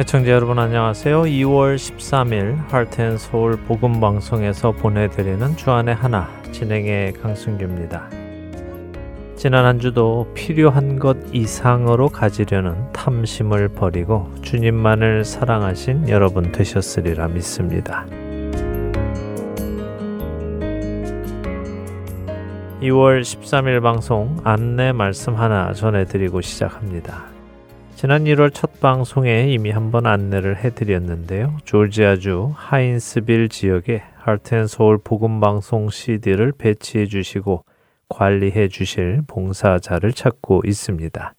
애청자 여러분 안녕하세요. 2월 13일 하트앤서울 복음방송에서 보내드리는 주안의 하나 진행의 강승규입니다. 지난 한 주도 필요한 것 이상으로 가지려는 탐심을 버리고 주님만을 사랑하신 여러분 되셨으리라 믿습니다. 2월 13일 방송 안내 말씀 하나 전해드리고 시작합니다. 지난 1월 첫 방송에 이미 한번 안내를 해드렸는데요. 조지아주 하인스빌 지역에 하트앤서울 복음방송 CD를 배치해 주시고 관리해 주실 봉사자를 찾고 있습니다.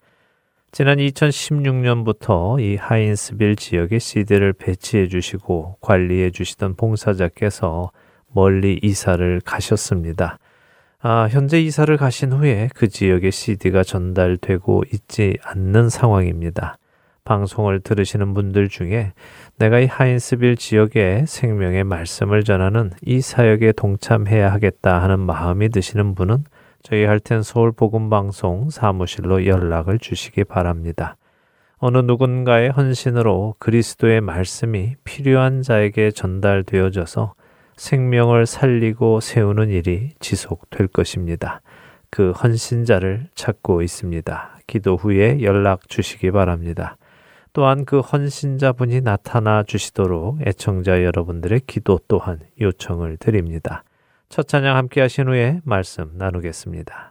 지난 2016년부터 이 하인스빌 지역에 CD를 배치해 주시고 관리해 주시던 봉사자께서 멀리 이사를 가셨습니다. 아, 현재 이사를 가신 후에 그 지역에 CD가 전달되고 있지 않는 상황입니다. 방송을 들으시는 분들 중에 내가 이 하인스빌 지역에 생명의 말씀을 전하는 이 사역에 동참해야 하겠다 하는 마음이 드시는 분은 저희 할텐 서울 복음 방송 사무실로 연락을 주시기 바랍니다. 어느 누군가의 헌신으로 그리스도의 말씀이 필요한 자에게 전달되어져서 생명을 살리고 세우는 일이 지속될 것입니다. 그 헌신자를 찾고 있습니다. 기도 후에 연락 주시기 바랍니다. 또한 그 헌신자분이 나타나 주시도록 애청자 여러분들의 기도 또한 요청을 드립니다. 첫 찬양 함께 하신 후에 말씀 나누겠습니다.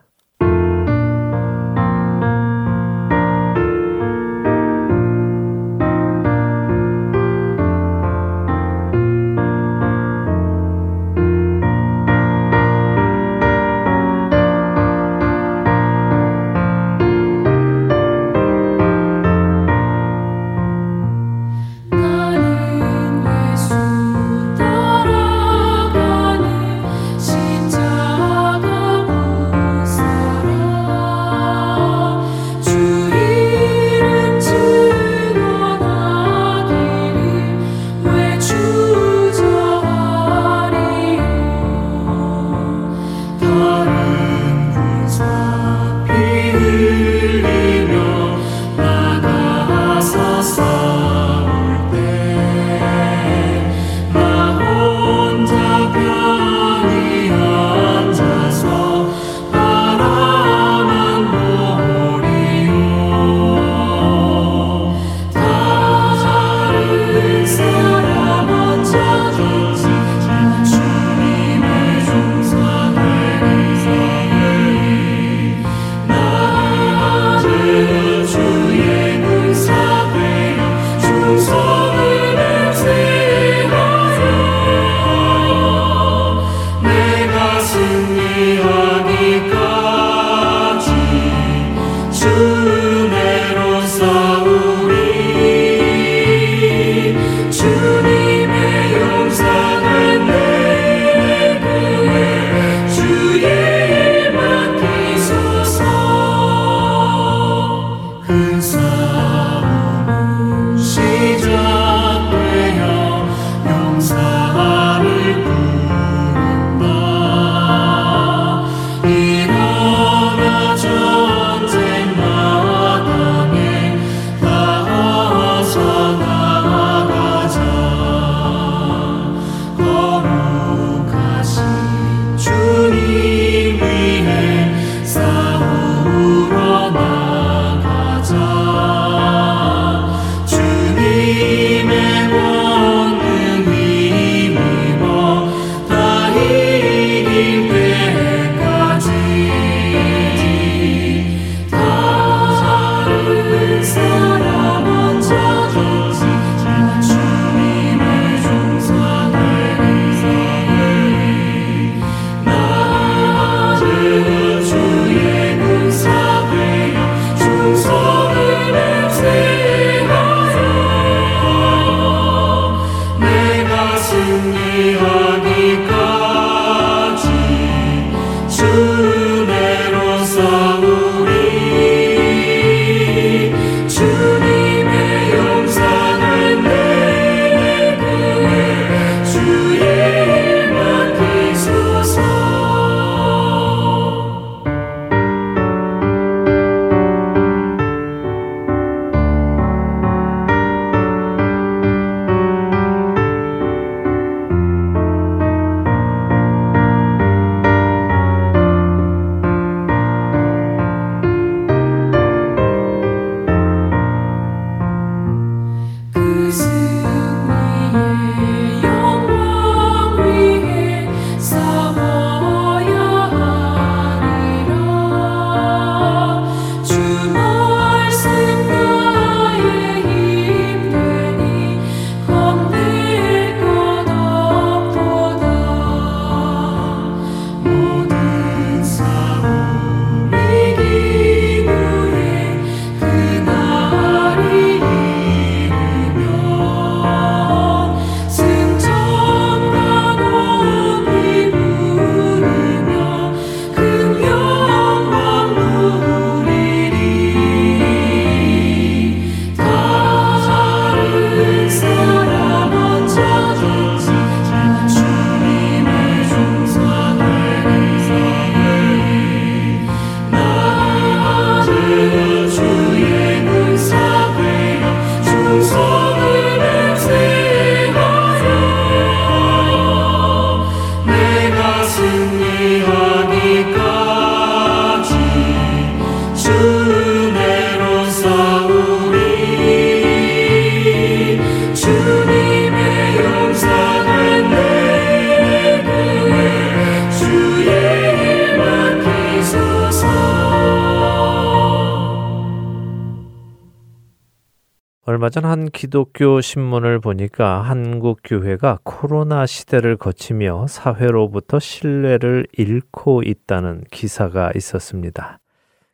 기독교 신문을 보니까 한국 교회가 코로나 시대를 거치며 사회로부터 신뢰를 잃고 있다는 기사가 있었습니다.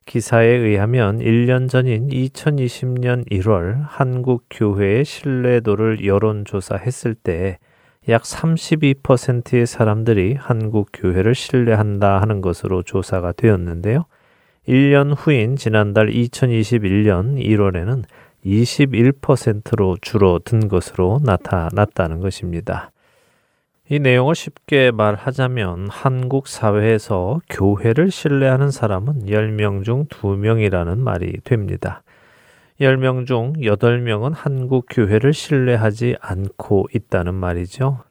기사에 의하면 1년 전인 2020년 1월 한국 교회의 신뢰도를 여론조사했을 때 약 32%의 사람들이 한국 교회를 신뢰한다 하는 것으로 조사가 되었는데요. 1년 후인 지난달 2021년 1월에는 21%로 줄어든 것으로 나타났다는 것입니다. 이 내용을 쉽게 말하자면 한국 사회에서 교회를 신뢰하는 사람은 10명 중 2명이라는 말이 됩니다. 10명 중 8명은 한국 교회를 신뢰하지 않고 있다는 말이죠.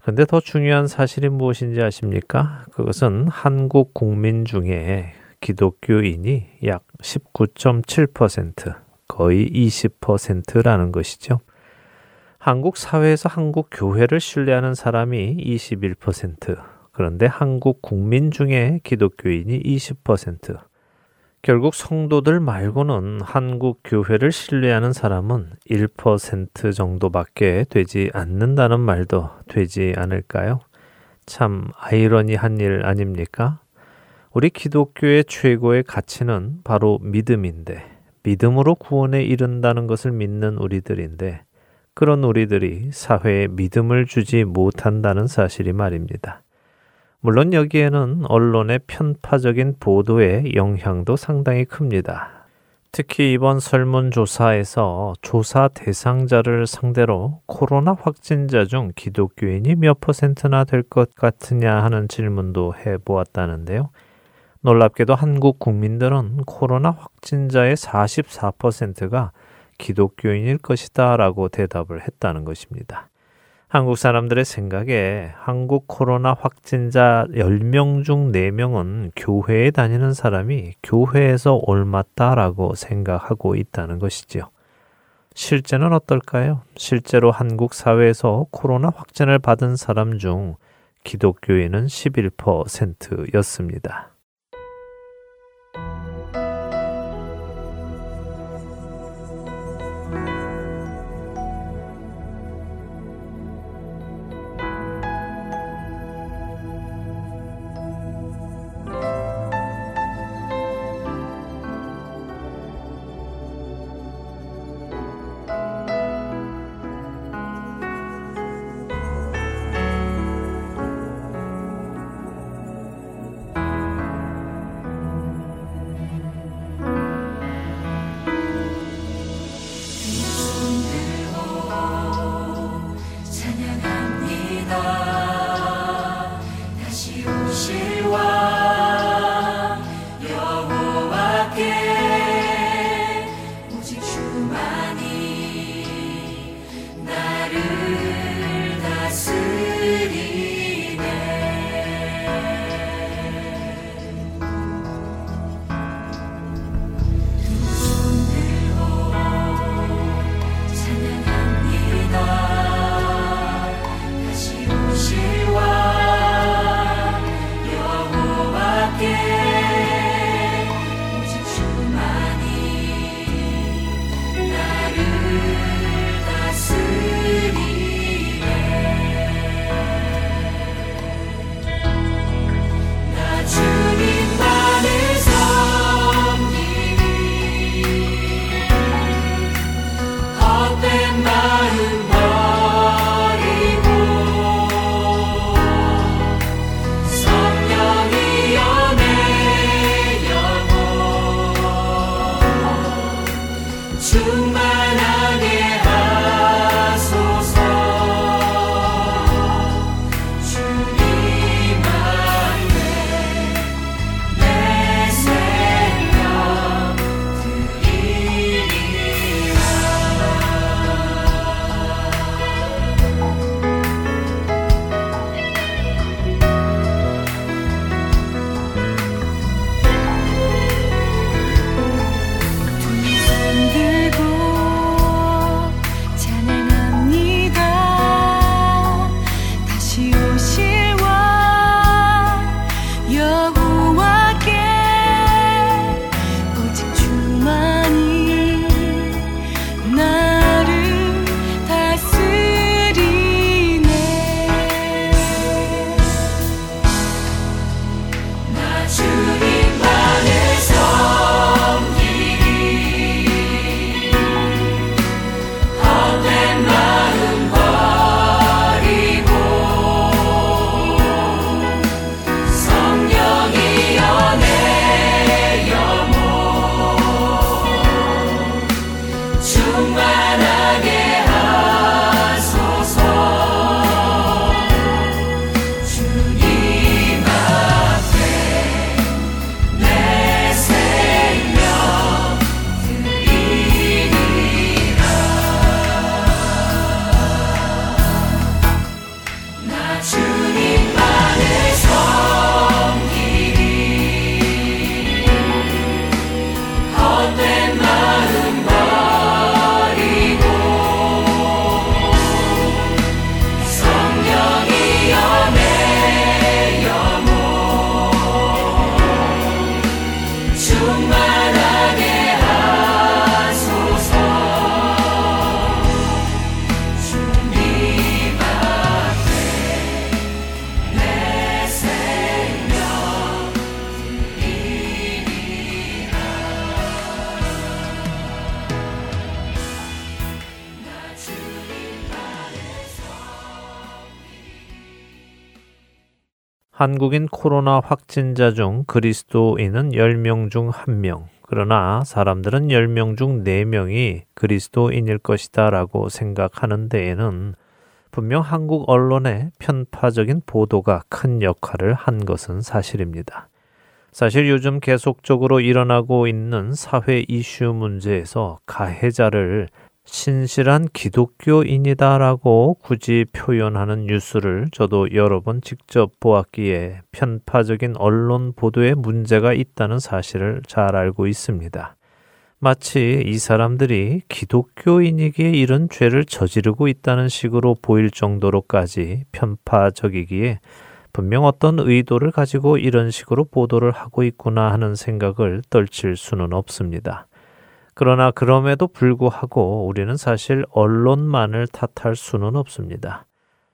그런데 더 중요한 사실이 무엇인지 아십니까? 그것은 한국 국민 중에 기독교인이 약 19.7%, 거의 20%라는 것이죠. 한국 사회에서 한국 교회를 신뢰하는 사람이 21%, 그런데 한국 국민 중에 기독교인이 20%, 결국 성도들 말고는 한국 교회를 신뢰하는 사람은 1% 정도밖에 되지 않는다는 말도 되지 않을까요? 참 아이러니한 일 아닙니까? 우리 기독교의 최고의 가치는 바로 믿음인데 믿음으로 구원에 이른다는 것을 믿는 우리들인데 그런 우리들이 사회에 믿음을 주지 못한다는 사실이 말입니다. 물론 여기에는 언론의 편파적인 보도의 영향도 상당히 큽니다. 특히 이번 설문조사에서 조사 대상자를 상대로 코로나 확진자 중 기독교인이 몇 퍼센트나 될 것 같으냐 하는 질문도 해보았다는데요. 놀랍게도 한국 국민들은 코로나 확진자의 44%가 기독교인일 것이다 라고 대답을 했다는 것입니다. 한국 사람들의 생각에 한국 코로나 확진자 10명 중 4명은 교회에 다니는 사람이 교회에서 옮았다라고 생각하고 있다는 것이지요. 실제는 어떨까요? 실제로 한국 사회에서 코로나 확진을 받은 사람 중 기독교인은 11%였습니다. 한국인 코로나 확진자 중 그리스도인은 10명 중 1명, 그러나 사람들은 10명 중 4명이 그리스도인일 것이다 라고 생각하는 데에는 분명 한국 언론의 편파적인 보도가 큰 역할을 한 것은 사실입니다. 사실 요즘 계속적으로 일어나고 있는 사회 이슈 문제에서 가해자를 신실한 기독교인이다라고 굳이 표현하는 뉴스를 저도 여러 번 직접 보았기에 편파적인 언론 보도에 문제가 있다는 사실을 잘 알고 있습니다. 마치 이 사람들이 기독교인이기에 이런 죄를 저지르고 있다는 식으로 보일 정도로까지 편파적이기에 분명 어떤 의도를 가지고 이런 식으로 보도를 하고 있구나 하는 생각을 떨칠 수는 없습니다. 그러나 그럼에도 불구하고 우리는 사실 언론만을 탓할 수는 없습니다.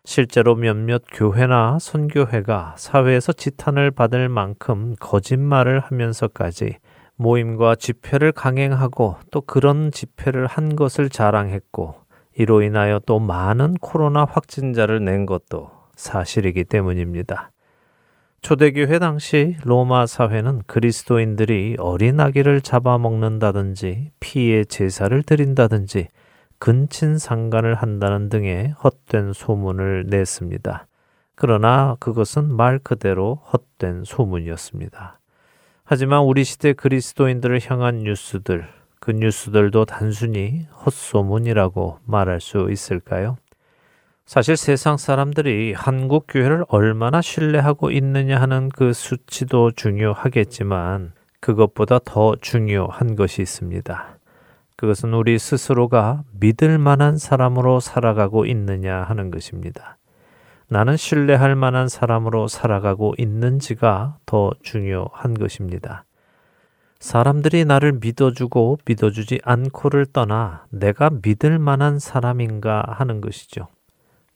실제로 몇몇 교회나 선교회가 사회에서 지탄을 받을 만큼 거짓말을 하면서까지 모임과 집회를 강행하고 또 그런 집회를 한 것을 자랑했고 이로 인하여 또 많은 코로나 확진자를 낸 것도 사실이기 때문입니다. 초대교회 당시 로마 사회는 그리스도인들이 어린 아기를 잡아먹는다든지 피의 제사를 드린다든지 근친 상간을 한다는 등의 헛된 소문을 냈습니다. 그러나 그것은 말 그대로 헛된 소문이었습니다. 하지만 우리 시대 그리스도인들을 향한 뉴스들, 그 뉴스들도 단순히 헛소문이라고 말할 수 있을까요? 사실 세상 사람들이 한국 교회를 얼마나 신뢰하고 있느냐 하는 그 수치도 중요하겠지만 그것보다 더 중요한 것이 있습니다. 그것은 우리 스스로가 믿을 만한 사람으로 살아가고 있느냐 하는 것입니다. 나는 신뢰할 만한 사람으로 살아가고 있는지가 더 중요한 것입니다. 사람들이 나를 믿어주고 믿어주지 않고를 떠나 내가 믿을 만한 사람인가 하는 것이죠.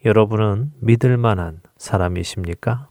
여러분은 믿을 만한 사람이십니까?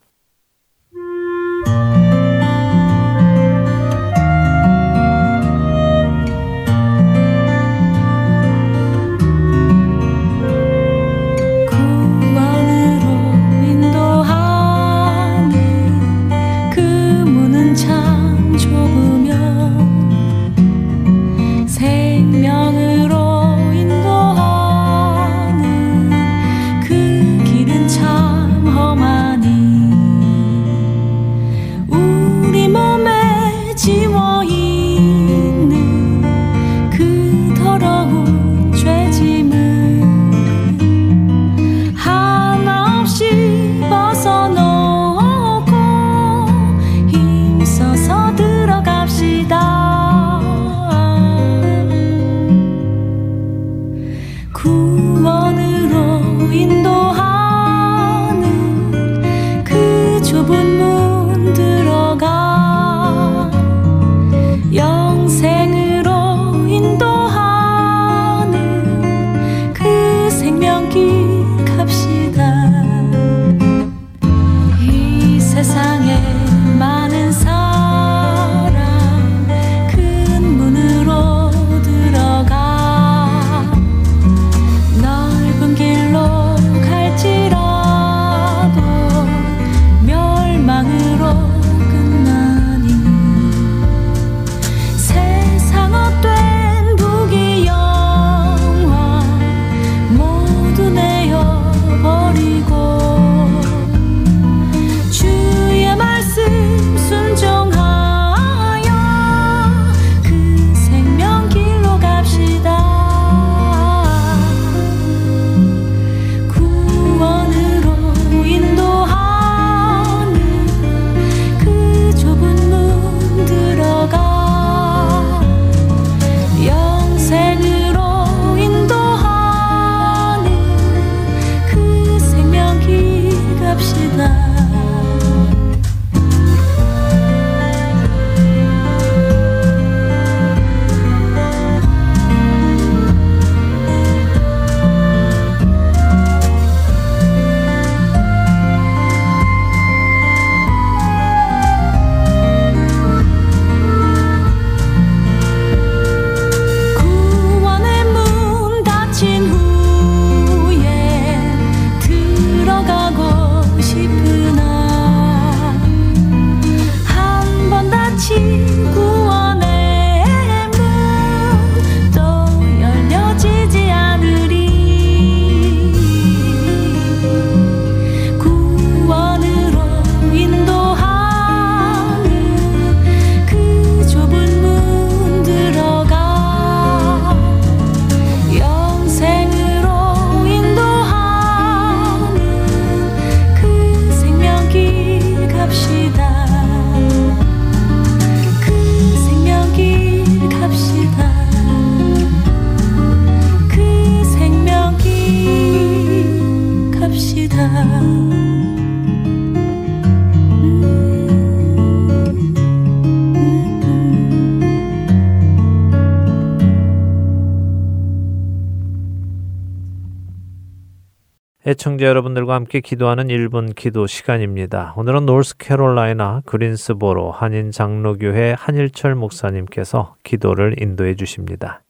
애청자 여러분들과 함께 기도하는 1분 기도 시간입니다. 오늘은 노스캐롤라이나 그린스보로 한인 장로교회 한일철 목사님께서 기도를 인도해 주십니다.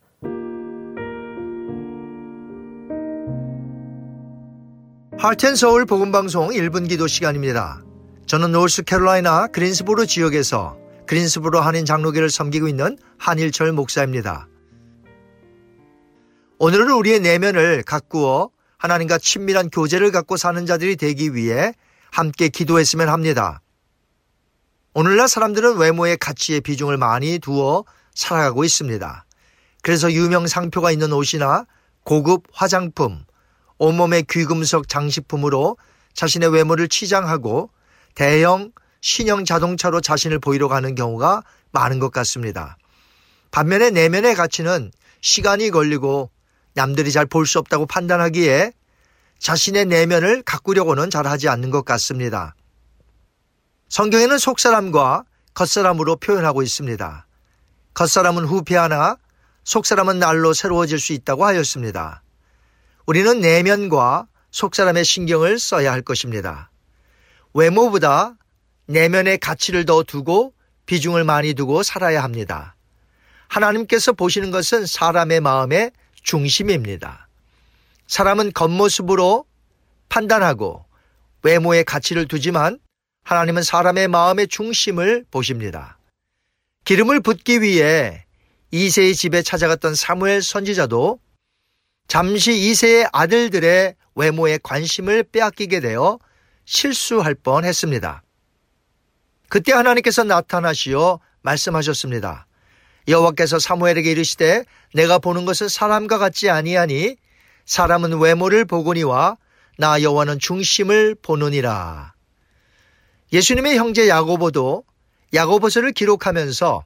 하트앤서울 복음 방송 1분 기도 시간입니다. 저는 노스캐롤라이나 그린스보로 지역에서 그린스보로 한인 장로교를 섬기고 있는 한일철 목사입니다. 오늘은 우리의 내면을 가꾸어 하나님과 친밀한 교제를 갖고 사는 자들이 되기 위해 함께 기도했으면 합니다. 오늘날 사람들은 외모의 가치에 비중을 많이 두어 살아가고 있습니다. 그래서 유명 상표가 있는 옷이나 고급 화장품, 온몸의 귀금속 장식품으로 자신의 외모를 치장하고 대형 신형 자동차로 자신을 보이러 가는 경우가 많은 것 같습니다. 반면에 내면의 가치는 시간이 걸리고 남들이 잘 볼 수 없다고 판단하기에 자신의 내면을 가꾸려고는 잘 하지 않는 것 같습니다. 성경에는 속사람과 겉사람으로 표현하고 있습니다. 겉사람은 후패하나 속사람은 날로 새로워질 수 있다고 하였습니다. 우리는 내면과 속사람의 신경을 써야 할 것입니다. 외모보다 내면의 가치를 더 두고 비중을 많이 두고 살아야 합니다. 하나님께서 보시는 것은 사람의 마음의 중심입니다. 사람은 겉모습으로 판단하고 외모의 가치를 두지만 하나님은 사람의 마음의 중심을 보십니다. 기름을 붓기 위해 이세의 집에 찾아갔던 사무엘 선지자도 잠시 이세의 아들들의 외모에 관심을 빼앗기게 되어 실수할 뻔 했습니다. 그때 하나님께서 나타나시어 말씀하셨습니다. 여호와께서 사무엘에게 이르시되 내가 보는 것은 사람과 같지 아니하니 사람은 외모를 보거니와 나 여호와는 중심을 보느니라. 예수님의 형제 야고보도 야고보서를 기록하면서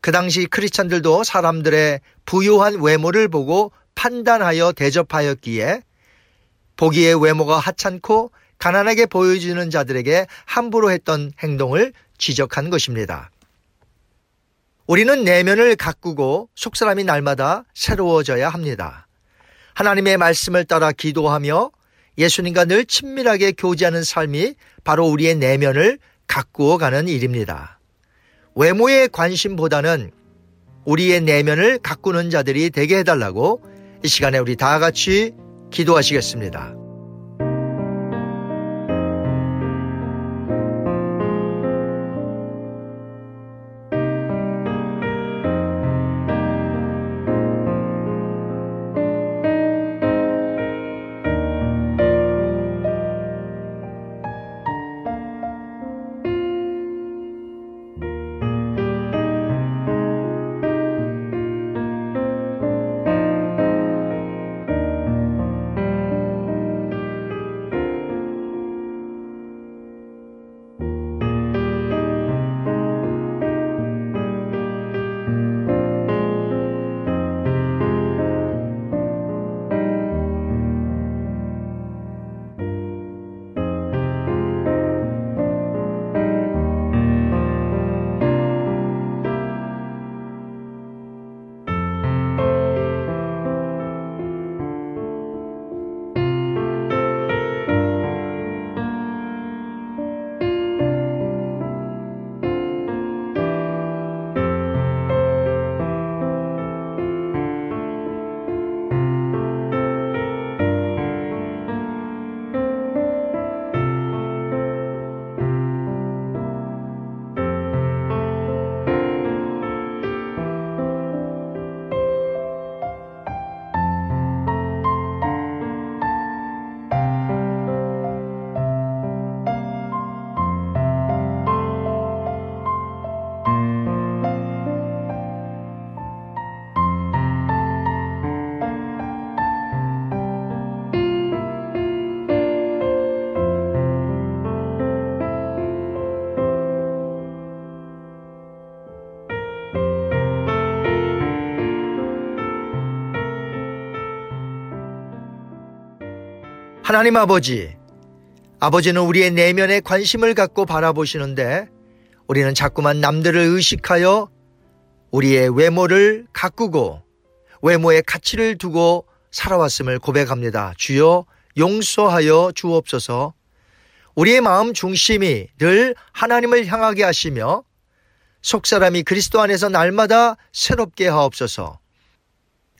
그 당시 크리스찬들도 사람들의 부유한 외모를 보고 판단하여 대접하였기에 보기에 외모가 하찮고 가난하게 보여지는 자들에게 함부로 했던 행동을 지적한 것입니다. 우리는 내면을 가꾸고 속사람이 날마다 새로워져야 합니다. 하나님의 말씀을 따라 기도하며 예수님과 늘 친밀하게 교제하는 삶이 바로 우리의 내면을 가꾸어 가는 일입니다. 외모의 관심보다는 우리의 내면을 가꾸는 자들이 되게 해달라고 이 시간에 우리 다 같이 기도하시겠습니다. 하나님 아버지, 아버지는 우리의 내면에 관심을 갖고 바라보시는데 우리는 자꾸만 남들을 의식하여 우리의 외모를 가꾸고 외모의 가치를 두고 살아왔음을 고백합니다. 주여 용서하여 주옵소서. 우리의 마음 중심이 늘 하나님을 향하게 하시며 속사람이 그리스도 안에서 날마다 새롭게 하옵소서.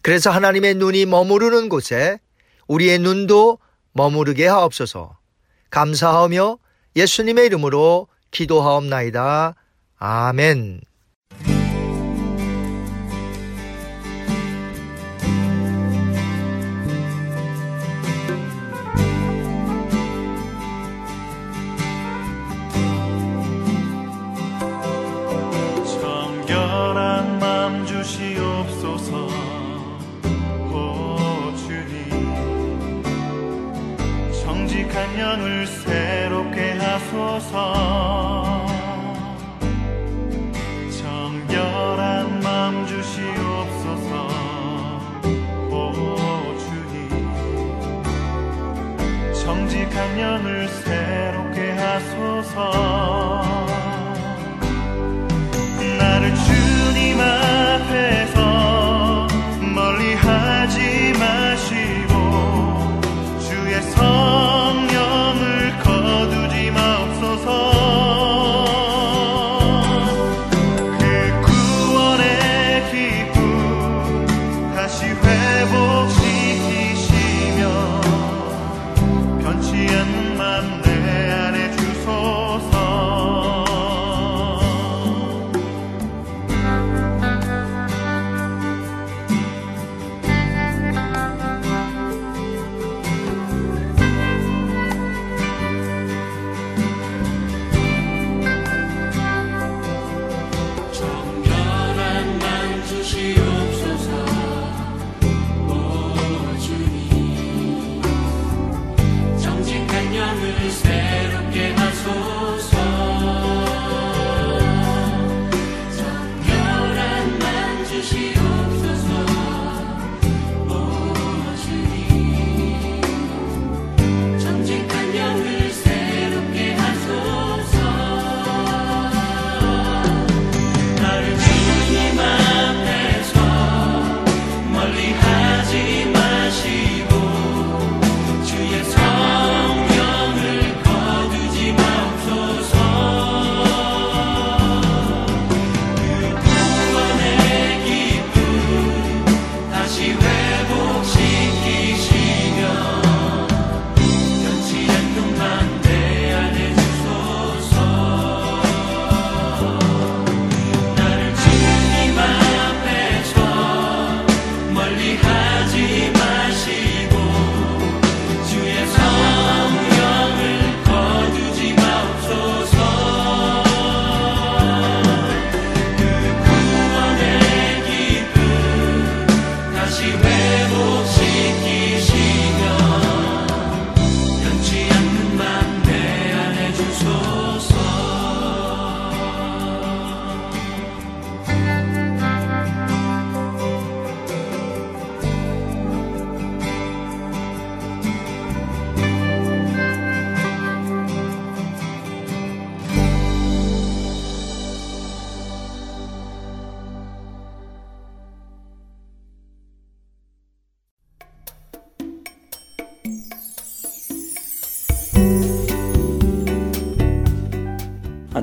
그래서 하나님의 눈이 머무르는 곳에 우리의 눈도 머무르게 하옵소서. 감사하며 예수님의 이름으로 기도하옵나이다. 아멘. 하소서 정결한 마음 주시옵소서. 오 주님. 정직한 영을 새롭게 하소서. 나를 주님 앞에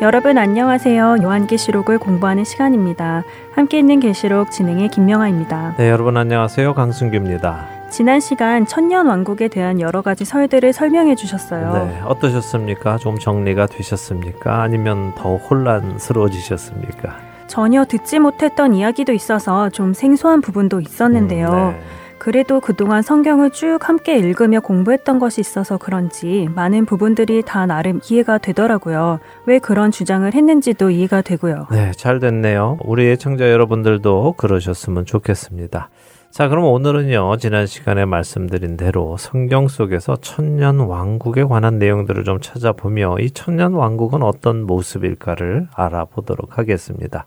여러분 안녕하세요. 요한계시록을 공부하는 시간입니다. 함께 있는 계시록 진행의 김명아입니다. 네, 여러분 안녕하세요. 강승규입니다. 지난 시간 천년 왕국에 대한 여러 가지 설들을 설명해 주셨어요. 네, 어떠셨습니까? 좀 정리가 되셨습니까? 아니면 더 혼란스러워지셨습니까? 전혀 듣지 못했던 이야기도 있어서 좀 생소한 부분도 있었는데요. 음, 네. 그래도 그동안 성경을 쭉 함께 읽으며 공부했던 것이 있어서 그런지 많은 부분들이 다 나름 이해가 되더라고요. 왜 그런 주장을 했는지도 이해가 되고요. 네, 잘 됐네요. 우리 애청자 여러분들도 그러셨으면 좋겠습니다. 자, 그럼 오늘은요, 지난 시간에 말씀드린 대로 성경 속에서 천년 왕국에 관한 내용들을 좀 찾아보며 이 천년 왕국은 어떤 모습일까를 알아보도록 하겠습니다.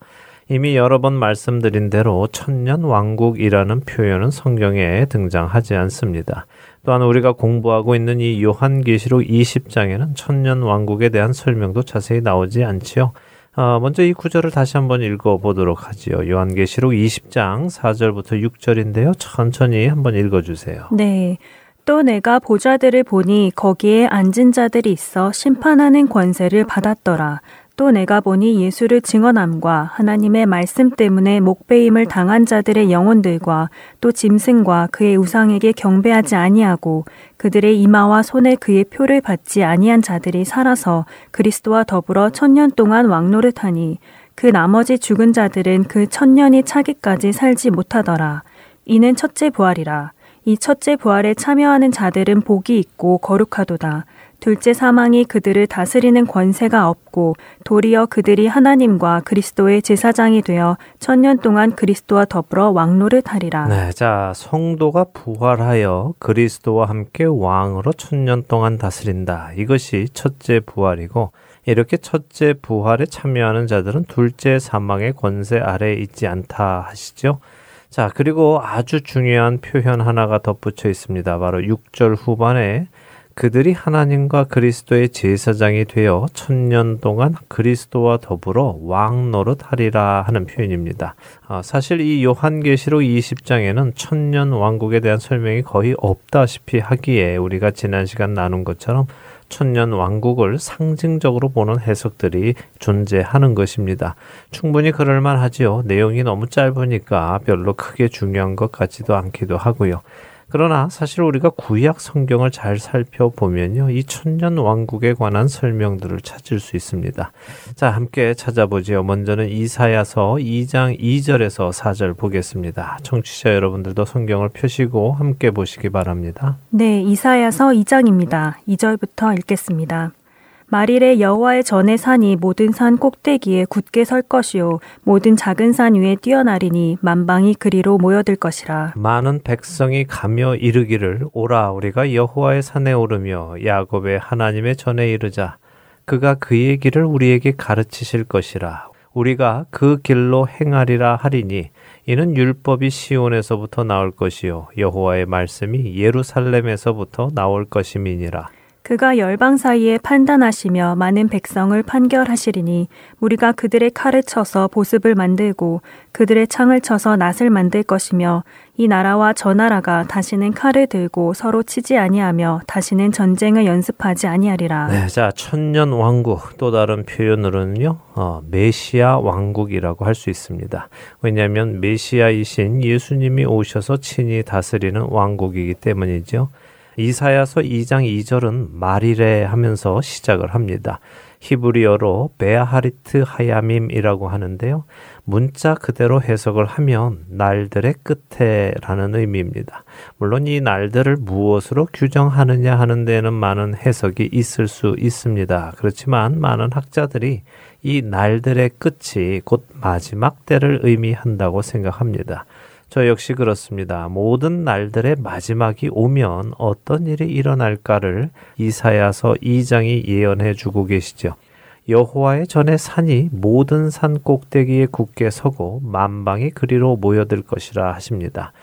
이미 여러 번 말씀드린 대로 천년 왕국이라는 표현은 성경에 등장하지 않습니다. 또한 우리가 공부하고 있는 이 요한계시록 20장에는 천년 왕국에 대한 설명도 자세히 나오지 않지요. 어, 먼저 이 구절을 다시 한번 읽어 보도록 하지요. 요한계시록 20장 4절부터 6절인데요. 천천히 한번 읽어 주세요. 네. 또 내가 보좌들을 보니 거기에 앉은 자들이 있어 심판하는 권세를 받았더라. 또 내가 보니 예수를 증언함과 하나님의 말씀 때문에 목배임을 당한 자들의 영혼들과 또 짐승과 그의 우상에게 경배하지 아니하고 그들의 이마와 손에 그의 표를 받지 아니한 자들이 살아서 그리스도와 더불어 천년 동안 왕노릇하니 그 나머지 죽은 자들은 그 천년이 차기까지 살지 못하더라. 이는 첫째 부활이라. 이 첫째 부활에 참여하는 자들은 복이 있고 거룩하도다. 둘째 사망이 그들을 다스리는 권세가 없고 도리어 그들이 하나님과 그리스도의 제사장이 되어 천년 동안 그리스도와 더불어 왕노를하리라 네, 자 성도가 부활하여 그리스도와 함께 왕으로 천년 동안 다스린다. 이것이 첫째 부활이고 이렇게 첫째 부활에 참여하는 자들은 둘째 사망의 권세 아래에 있지 않다 하시죠. 자, 그리고 아주 중요한 표현 하나가 덧붙여 있습니다. 바로 6절 후반에 그들이 하나님과 그리스도의 제사장이 되어 천년 동안 그리스도와 더불어 왕 노릇하리라 하는 표현입니다. 아, 사실 이 요한계시록 20장에는 천년 왕국에 대한 설명이 거의 없다시피 하기에 우리가 지난 시간 나눈 것처럼 천년 왕국을 상징적으로 보는 해석들이 존재하는 것입니다. 충분히 그럴만 하지요. 내용이 너무 짧으니까 별로 크게 중요한 것 같지도 않기도 하고요. 그러나 사실 우리가 구약 성경을 잘 살펴보면요. 이 천년 왕국에 관한 설명들을 찾을 수 있습니다. 자, 함께 찾아보지요. 먼저는 이사야서 2장 2절에서 4절 보겠습니다. 청취자 여러분들도 성경을 펴시고 함께 보시기 바랍니다. 네, 이사야서 2장입니다. 2절부터 읽겠습니다. 말일에 여호와의 전의 산이 모든 산 꼭대기에 굳게 설 것이요 모든 작은 산 위에 뛰어나리니 만방이 그리로 모여들 것이라. 많은 백성이 가며 이르기를 오라 우리가 여호와의 산에 오르며 야곱의 하나님의 전에 이르자. 그가 그의 길을 우리에게 가르치실 것이라. 우리가 그 길로 행하리라 하리니 이는 율법이 시온에서부터 나올 것이요 여호와의 말씀이 예루살렘에서부터 나올 것임이니라 그가 열방 사이에 판단하시며 많은 백성을 판결하시리니 우리가 그들의 칼을 쳐서 보습을 만들고 그들의 창을 쳐서 낫을 만들 것이며 이 나라와 저 나라가 다시는 칼을 들고 서로 치지 아니하며 다시는 전쟁을 연습하지 아니하리라. 네, 자 천년 왕국 또 다른 표현으로는요 어, 메시아 왕국이라고 할 수 있습니다. 왜냐하면 메시아이신 예수님이 오셔서 친히 다스리는 왕국이기 때문이죠. 이사야서 2장 2절은 말이래 하면서 시작을 합니다. 히브리어로 베아하리트 하야밈이라고 하는데요. 문자 그대로 해석을 하면 날들의 끝에라는 의미입니다. 물론 이 날들을 무엇으로 규정하느냐 하는 데는 많은 해석이 있을 수 있습니다. 그렇지만 많은 학자들이 이 날들의 끝이 곧 마지막 때를 의미한다고 생각합니다. 저 역시 그렇습니다. 모든 날들의 마지막이 오면 어떤 일이 일어날까를 이사야서 2장이 예언해 주고 계시죠. 여호와의 전에 산이 모든 산 꼭대기에 굳게 서고 만방이 그리로 모여들 것이라 하십니다.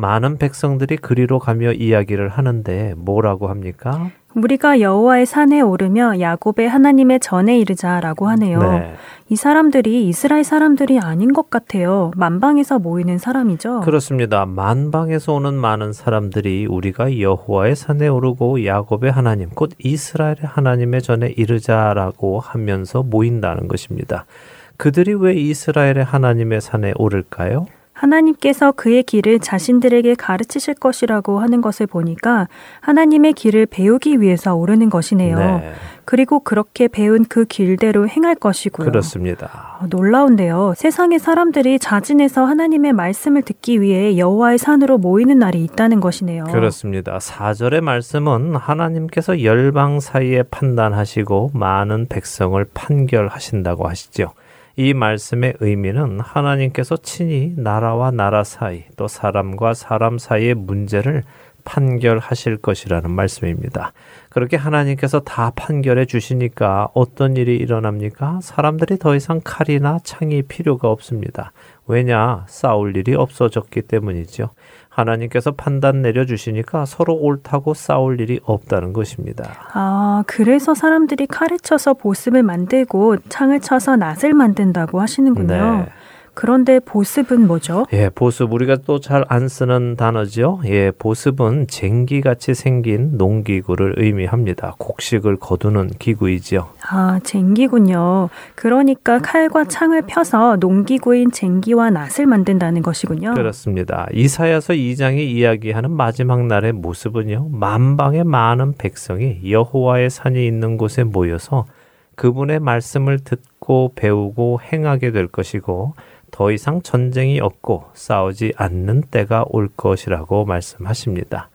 많은 백성들이 그리로 가며 이야기를 하는데 뭐라고 합니까? 우리가 여호와의 산에 오르며 야곱의 하나님의 전에 이르자라고 하네요. 네. 이 사람들이 이스라엘 사람들이 아닌 것 같아요. 만방에서 모이는 사람이죠. 그렇습니다. 만방에서 오는 많은 사람들이 우리가 여호와의 산에 오르고 야곱의 하나님, 곧 이스라엘의 하나님의 전에 이르자라고 하면서 모인다는 것입니다. 그들이 왜 이스라엘의 하나님의 산에 오를까요? 하나님께서 그의 길을 자신들에게 가르치실 것이라고 하는 것을 보니까 하나님의 길을 배우기 위해서 오르는 것이네요. 네, 그리고 그렇게 배운 그 길대로 행할 것이고요. 그렇습니다. 어, 놀라운데요. 세상의 사람들이 자진해서 하나님의 말씀을 듣기 위해 여호와의 산으로 모이는 날이 있다는 것이네요. 그렇습니다. 4절의 말씀은 하나님께서 열방 사이에 판단하시고 많은 백성을 판결하신다고 하시죠. 이 말씀의 의미는 하나님께서 친히 나라와 나라 사이 또 사람과 사람 사이의 문제를 판결하실 것이라는 말씀입니다. 그렇게 하나님께서 다 판결해 주시니까 어떤 일이 일어납니까? 사람들이 더 이상 칼이나 창이 필요가 없습니다. 왜냐? 싸울 일이 없어졌기 때문이죠. 하나님께서 판단 내려 주시니까 서로 옳다고 싸울 일이 없다는 것입니다. 아, 그래서 사람들이 칼을 쳐서 보습을 만들고 창을 쳐서 낫을 만든다고 하시는군요. 네. 그런데 보습은 뭐죠? 예, 보습 우리가 또 잘 안 쓰는 단어죠. 예, 보습은 쟁기 같이 생긴 농기구를 의미합니다. 곡식을 거두는 기구이지요. 아, 쟁기군요. 그러니까 칼과 창을 펴서 농기구인 쟁기와 낫을 만든다는 것이군요. 그렇습니다. 이사야서 2장이 이야기하는 마지막 날의 모습은요. 만방의 많은 백성이 여호와의 산이 있는 곳에 모여서 그분의 말씀을 듣고 배우고 행하게 될 것이고 더 이상 전쟁이 없고 싸우지 않는 때가 올 것이라고 말씀하십니다.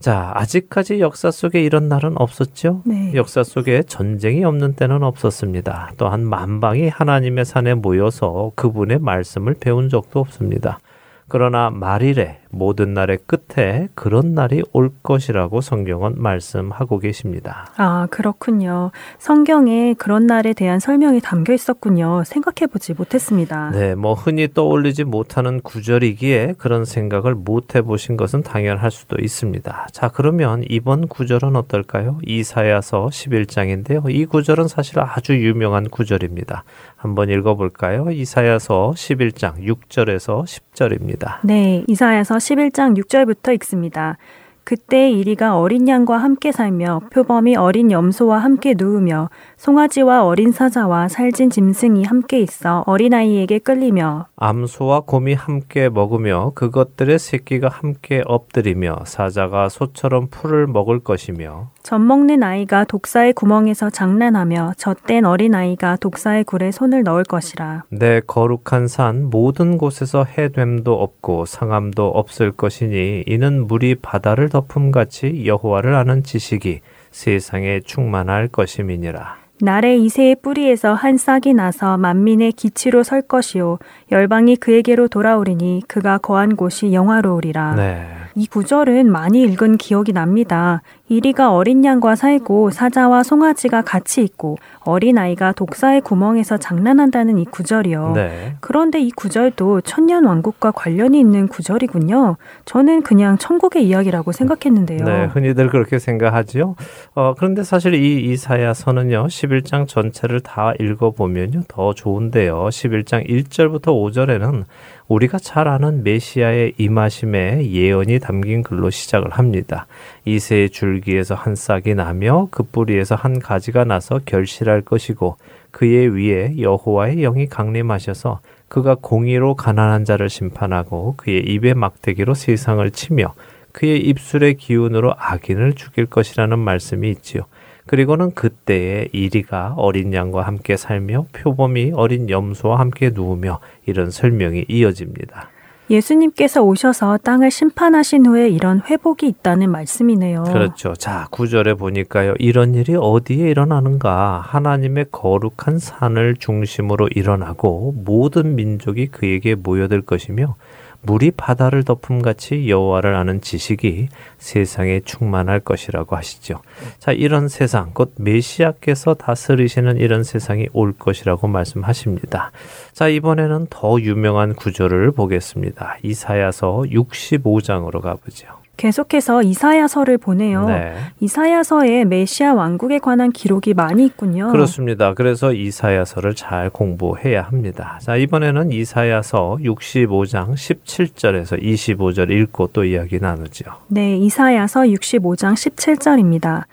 자, 아직까지 역사 속에 이런 날은 없었죠? 네. 역사 속에 전쟁이 없는 때는 없었습니다. 또한 만방이 하나님의 산에 모여서 그분의 말씀을 배운 적도 없습니다. 그러나 말일에 모든 날의 끝에 그런 날이 올 것이라고 성경은 말씀하고 계십니다. 아, 그렇군요. 성경에 그런 날에 대한 설명이 담겨 있었군요. 생각해 보지 못했습니다. 네, 뭐 흔히 떠올리지 못하는 구절이기에 그런 생각을 못 해보신 것은 당연할 수도 있습니다. 자, 그러면 이번 구절은 어떨까요? 이사야서 11장인데요. 이 구절은 사실 아주 유명한 구절입니다. 한번 읽어볼까요? 이사야서 11장 6절에서 10절입니다. 네, 이사야서 11장 6절부터 읽습니다. 그때 이리가 어린 양과 함께 살며 표범이 어린 염소와 함께 누우며 송아지와 어린 사자와 살진 짐승이 함께 있어 어린아이에게 끌리며 암소와 곰이 함께 먹으며 그것들의 새끼가 함께 엎드리며 사자가 소처럼 풀을 먹을 것이며 젖 먹는 아이가 독사의 구멍에서 장난하며 젖된 어린아이가 독사의 굴에 손을 넣을 것이라. 내 거룩한 산 모든 곳에서 해됨도 없고 상함도 없을 것이니 이는 물이 바다를 덮음같이 여호와를 아는 지식이 세상에 충만할 것임이니라. 날에 이새의 뿌리에서 한 싹이 나서 만민의 기치로 설 것이요 열방이 그에게로 돌아오리니 그가 거한 곳이 영화로우리라. 네. 이 구절은 많이 읽은 기억이 납니다. 이리가 어린 양과 살고 사자와 송아지가 같이 있고 어린 아이가 독사의 구멍에서 장난한다는 이 구절이요. 네. 그런데 이 구절도 천년 왕국과 관련이 있는 구절이군요. 저는 그냥 천국의 이야기라고 생각했는데요. 네, 흔히들 그렇게 생각하지요. 어, 그런데 사실 이 이사야서는요, 11장 전체를 다 읽어보면요, 더 좋은데요. 11장 1절부터 5절에는 우리가 잘 아는 메시아의 임하심의 예언이 담긴 글로 시작을 합니다. 이새의 줄기에서 한 싹이 나며 그 뿌리에서 한 가지가 나서 결실할 것이고 그의 위에 여호와의 영이 강림하셔서 그가 공의로 가난한 자를 심판하고 그의 입의 막대기로 세상을 치며 그의 입술의 기운으로 악인을 죽일 것이라는 말씀이 있지요. 그리고는 그때에 이리가 어린 양과 함께 살며 표범이 어린 염소와 함께 누우며 이런 설명이 이어집니다. 예수님께서 오셔서 땅을 심판하신 후에 이런 회복이 있다는 말씀이네요. 그렇죠. 자, 구절에 보니까요. 이런 일이 어디에 일어나는가? 하나님의 거룩한 산을 중심으로 일어나고 모든 민족이 그에게 모여들 것이며 물이 바다를 덮음같이 여호와를 아는 지식이 세상에 충만할 것이라고 하시죠. 자, 이런 세상 곧 메시아께서 다스리시는 이런 세상이 올 것이라고 말씀하십니다. 자, 이번에는 더 유명한 구절을 보겠습니다. 이사야서 65장으로 가보죠. 계속해서 이사야서를 보내요. 네. 이사야서에 메시아 왕국에 관한 기록이 많이 있군요. 그렇습니다. 그래서 이사야서를 잘 공부해야 합니다. 자, 이번에는 이사야서 65장 17절에서 25절 읽고 또 이야기 나누죠. 네, 이사야서 65장 17절입니다.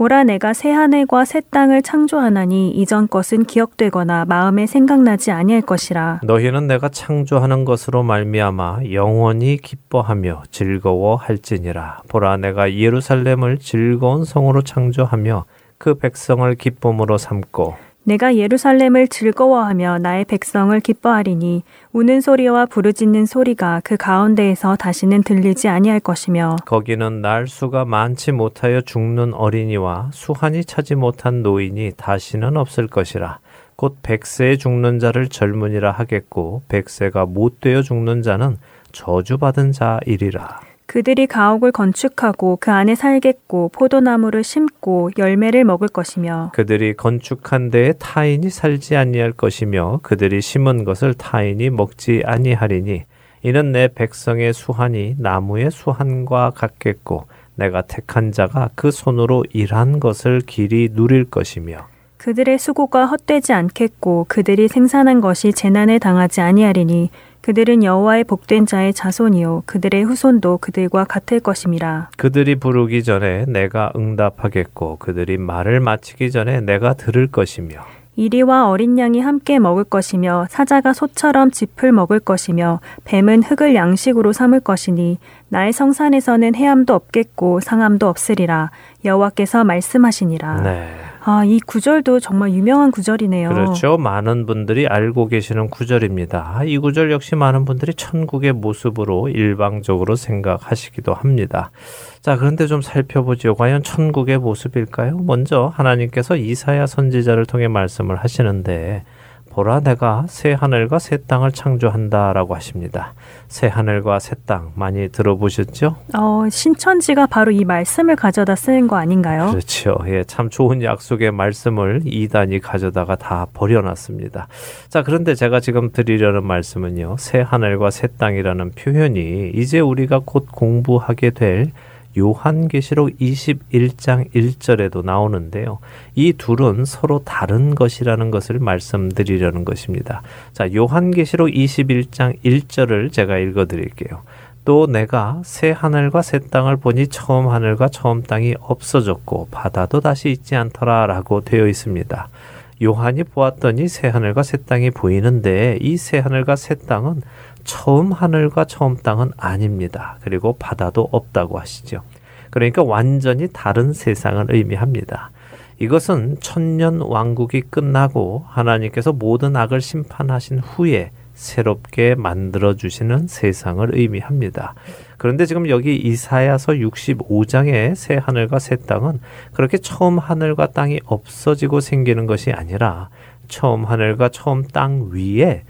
보라 내가 새 하늘과 새 땅을 창조하나니 이전 것은 기억되거나 마음에 생각나지 아니할 것이라. 너희는 내가 창조하는 것으로 말미암아 영원히 기뻐하며 즐거워할지니라. 보라 내가 예루살렘을 즐거운 성으로 창조하며 그 백성을 기쁨으로 삼고 내가 예루살렘을 즐거워하며 나의 백성을 기뻐하리니 우는 소리와 부르짖는 소리가 그 가운데에서 다시는 들리지 아니할 것이며 거기는 날 수가 많지 못하여 죽는 어린이와 수한이 차지 못한 노인이 다시는 없을 것이라. 곧 백세에 죽는 자를 젊은이라 하겠고 백세가 못 되어 죽는 자는 저주받은 자이리라 그들이 가옥을 건축하고 그 안에 살겠고 포도나무를 심고 열매를 먹을 것이며 그들이 건축한 데에 타인이 살지 아니할 것이며 그들이 심은 것을 타인이 먹지 아니하리니 이는 내 백성의 수한이 나무의 수한과 같겠고 내가 택한 자가 그 손으로 일한 것을 길이 누릴 것이며 그들의 수고가 헛되지 않겠고 그들이 생산한 것이 재난에 당하지 아니하리니 그들은 여호와의 복된 자의 자손이요 그들의 후손도 그들과 같을 것임이라. 그들이 부르기 전에 내가 응답하겠고 그들이 말을 마치기 전에 내가 들을 것이며 이리와 어린 양이 함께 먹을 것이며 사자가 소처럼 짚을 먹을 것이며 뱀은 흙을 양식으로 삼을 것이니 나의 성산에서는 해함도 없겠고 상함도 없으리라 여호와께서 말씀하시니라. 네. 아, 이 구절도 정말 유명한 구절이네요. 그렇죠. 많은 분들이 알고 계시는 구절입니다. 이 구절 역시 많은 분들이 천국의 모습으로 일방적으로 생각하시기도 합니다. 자, 그런데 좀 살펴보죠. 과연 천국의 모습일까요? 먼저 하나님께서 이사야 선지자를 통해 말씀을 하시는데 보라 내가 새 하늘과 새 땅을 창조한다라고 하십니다. 새 하늘과 새 땅 많이 들어보셨죠? 어, 신천지가 바로 이 말씀을 가져다 쓰는 거 아닌가요? 그렇죠. 예, 참 좋은 약속의 말씀을 이단이 가져다가 다 버려놨습니다. 자, 그런데 제가 지금 드리려는 말씀은요. 새 하늘과 새 땅이라는 표현이 이제 우리가 곧 공부하게 될 요한계시록 21장 1절에도 나오는데요. 이 둘은 서로 다른 것이라는 것을 말씀드리려는 것입니다. 자, 요한계시록 21장 1절을 제가 읽어 드릴게요. 또 내가 새 하늘과 새 땅을 보니 처음 하늘과 처음 땅이 없어졌고 바다도 다시 있지 않더라라고 되어 있습니다. 요한이 보았더니 새 하늘과 새 땅이 보이는데 이 새 하늘과 새 땅은 처음 하늘과 처음 땅은 아닙니다. 그리고 바다도 없다고 하시죠. 그러니까 완전히 다른 세상을 의미합니다. 이것은 천년 왕국이 끝나고 하나님께서 모든 악을 심판하신 후에 새롭게 만들어 주시는 세상을 의미합니다. 그런데 지금 여기 이사야서 65장의 새 하늘과 새 땅은 그렇게 처음 하늘과 땅이 없어지고 생기는 것이 아니라 처음 하늘과 처음 땅 위에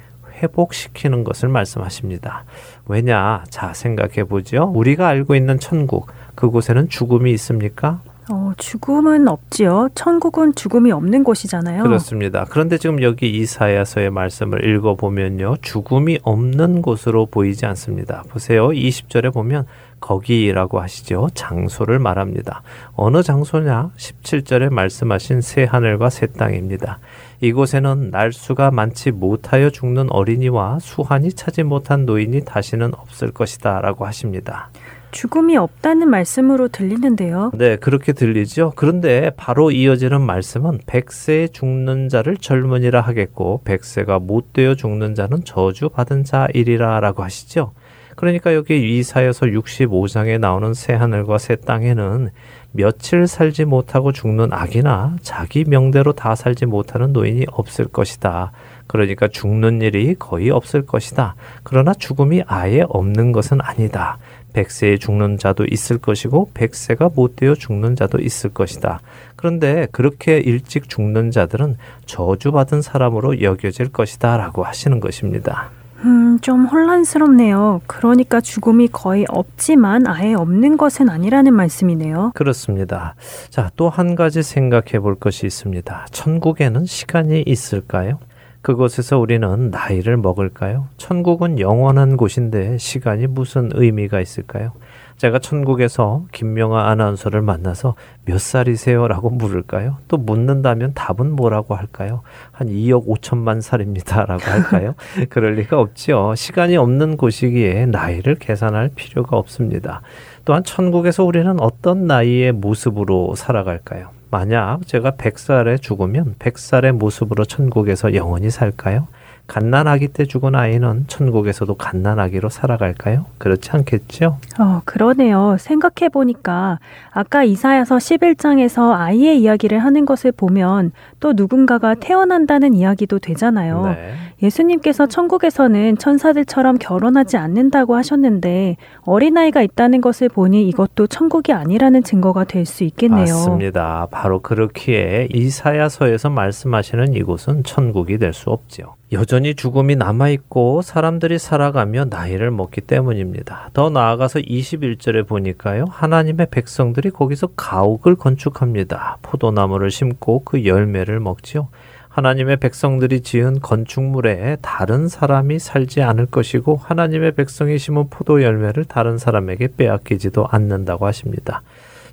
회복시키는 것을 말씀하십니다. 왜냐? 자, 생각해 보죠. 우리가 알고 있는 천국, 그곳에는 죽음이 있습니까? 어, 죽음은 없지요. 천국은 죽음이 없는 곳이잖아요. 그렇습니다. 그런데 지금 여기 이사야서의 말씀을 읽어보면요. 죽음이 없는 곳으로 보이지 않습니다. 보세요. 20절에 보면 거기라고 하시죠. 장소를 말합니다. 어느 장소냐? 17절에 말씀하신 새 하늘과 새 땅입니다. 이곳에는 날수가 많지 못하여 죽는 어린이와 수한이 차지 못한 노인이 다시는 없을 것이다 라고 하십니다. 죽음이 없다는 말씀으로 들리는데요. 네, 그렇게 들리죠. 그런데 바로 이어지는 말씀은 백세에 죽는 자를 젊은이라 하겠고 백세가 못 되어 죽는 자는 저주 받은 자이리라라고 하시죠. 그러니까 여기 이사여서 65장에 나오는 새 하늘과 새 땅에는 며칠 살지 못하고 죽는 악이나 자기 명대로 다 살지 못하는 노인이 없을 것이다. 그러니까 죽는 일이 거의 없을 것이다. 그러나 죽음이 아예 없는 것은 아니다. 백세에 죽는 자도 있을 것이고 백세가 못 되어 죽는 자도 있을 것이다. 그런데 그렇게 일찍 죽는 자들은 저주받은 사람으로 여겨질 것이다 라고 하시는 것입니다. 음, 좀 혼란스럽네요. 그러니까 죽음이 거의 없지만 아예 없는 것은 아니라는 말씀이네요. 그렇습니다. 자, 또 한 가지 생각해 볼 것이 있습니다. 천국에는 시간이 있을까요? 그곳에서 우리는 나이를 먹을까요? 천국은 영원한 곳인데 시간이 무슨 의미가 있을까요? 제가 천국에서 김명아 아나운서를 만나서 몇 살이세요? 라고 물을까요? 또 묻는다면 답은 뭐라고 할까요? 한 2억 5천만 살입니다. 라고 할까요? 그럴 리가 없죠. 시간이 없는 곳이기에 나이를 계산할 필요가 없습니다. 또한 천국에서 우리는 어떤 나이의 모습으로 살아갈까요? 만약 제가 100살에 죽으면 100살의 모습으로 천국에서 영원히 살까요? 갓난아기 때 죽은 아이는 천국에서도 갓난아기로 살아갈까요? 그렇지 않겠죠? 어, 그러네요. 생각해 보니까 아까 이사야서 11장에서 아이의 이야기를 하는 것을 보면 또 누군가가 태어난다는 이야기도 되잖아요. 네. 예수님께서 천국에서는 천사들처럼 결혼하지 않는다고 하셨는데 어린아이가 있다는 것을 보니 이것도 천국이 아니라는 증거가 될 수 있겠네요. 맞습니다. 바로 그렇기에 이사야서에서 말씀하시는 이곳은 천국이 될 수 없지요. 여전히 죽음이 남아있고 사람들이 살아가며 나이를 먹기 때문입니다. 더 나아가서 21절에 보니까요. 하나님의 백성들이 거기서 가옥을 건축합니다. 포도나무를 심고 그 열매를 먹지요. 하나님의 백성들이 지은 건축물에 다른 사람이 살지 않을 것이고 하나님의 백성이 심은 포도 열매를 다른 사람에게 빼앗기지도 않는다고 하십니다.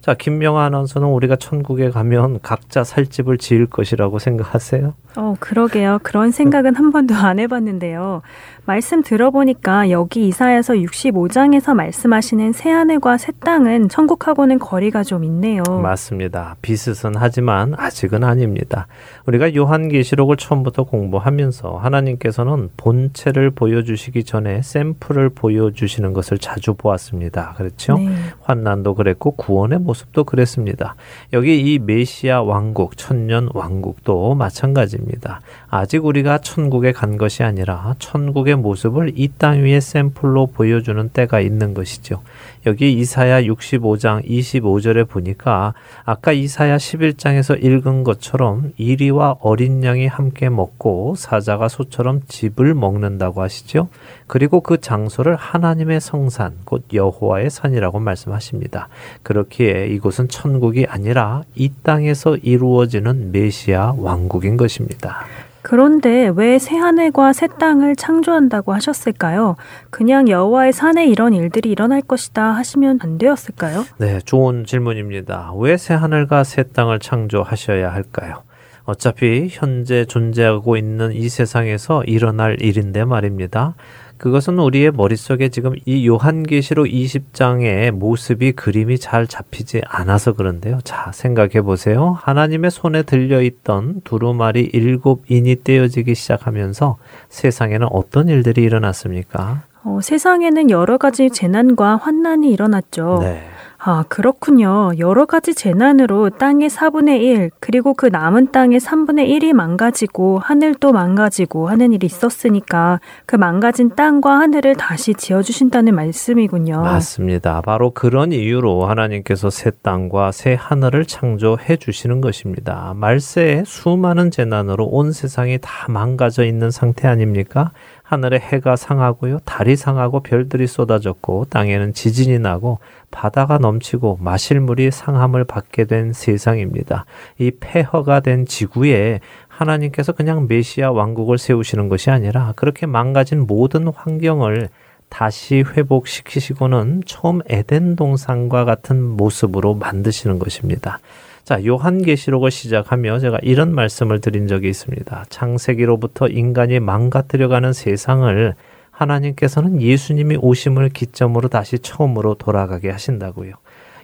자, 김명아 아나운서는 우리가 천국에 가면 각자 살 집을 지을 것이라고 생각하세요? 어, 그러게요. 그런 생각은 한 번도 안 해봤는데요. 말씀 들어보니까 여기 이사야서 65장에서 말씀하시는 새 하늘과 새 땅은 천국하고는 거리가 좀 있네요. 맞습니다. 비슷은 하지만 아직은 아닙니다. 우리가 요한계시록을 처음부터 공부하면서 하나님께서는 본체를 보여주시기 전에 샘플을 보여주시는 것을 자주 보았습니다. 그렇죠? 네. 환난도 그랬고 구원의 모습도 그랬습니다. 여기 이 메시아 왕국, 천년 왕국도 마찬가지입니다. 아직 우리가 천국에 간 것이 아니라 천국의 모습을 이 땅 위에 샘플로 보여주는 때가 있는 것이죠. 여기 이사야 65장 25절에 보니까 아까 이사야 11장에서 읽은 것처럼 이리와 어린 양이 함께 먹고 사자가 소처럼 집을 먹는다고 하시죠. 그리고 그 장소를 하나님의 성산 곧 여호와의 산이라고 말씀하십니다. 그렇기에 이곳은 천국이 아니라 이 땅에서 이루어지는 메시아 왕국인 것입니다. 그런데 왜 새 하늘과 새 땅을 창조한다고 하셨을까요? 그냥 여호와의 산에 이런 일들이 일어날 것이다 하시면 안 되었을까요? 네, 좋은 질문입니다. 왜 새 하늘과 새 땅을 창조하셔야 할까요? 어차피 현재 존재하고 있는 이 세상에서 일어날 일인데 말입니다. 그것은 우리의 머릿속에 지금 이 요한계시록 20장의 모습이 그림이 잘 잡히지 않아서 그런데요. 자, 생각해 보세요. 하나님의 손에 들려 있던 두루마리 일곱 인이 떼어지기 시작하면서 세상에는 어떤 일들이 일어났습니까? 어, 세상에는 여러 가지 재난과 환난이 일어났죠. 네. 아, 그렇군요. 여러 가지 재난으로 땅의 4분의 1, 그리고 그 남은 땅의 3분의 1이 망가지고 하늘도 망가지고 하는 일이 있었으니까 그 망가진 땅과 하늘을 다시 지어주신다는 말씀이군요. 맞습니다. 바로 그런 이유로 하나님께서 새 땅과 새 하늘을 창조해 주시는 것입니다. 말세에 수많은 재난으로 온 세상이 다 망가져 있는 상태 아닙니까? 하늘에 해가 상하고요. 달이 상하고 별들이 쏟아졌고 땅에는 지진이 나고 바다가 넘치고 마실 물이 상함을 받게 된 세상입니다. 이 폐허가 된 지구에 하나님께서 그냥 메시아 왕국을 세우시는 것이 아니라 그렇게 망가진 모든 환경을 다시 회복시키시고는 처음 에덴 동산과 같은 모습으로 만드시는 것입니다. 자, 요한계시록을 시작하며 제가 이런 말씀을 드린 적이 있습니다. 창세기로부터 인간이 망가뜨려가는 세상을 하나님께서는 예수님이 오심을 기점으로 다시 처음으로 돌아가게 하신다고요.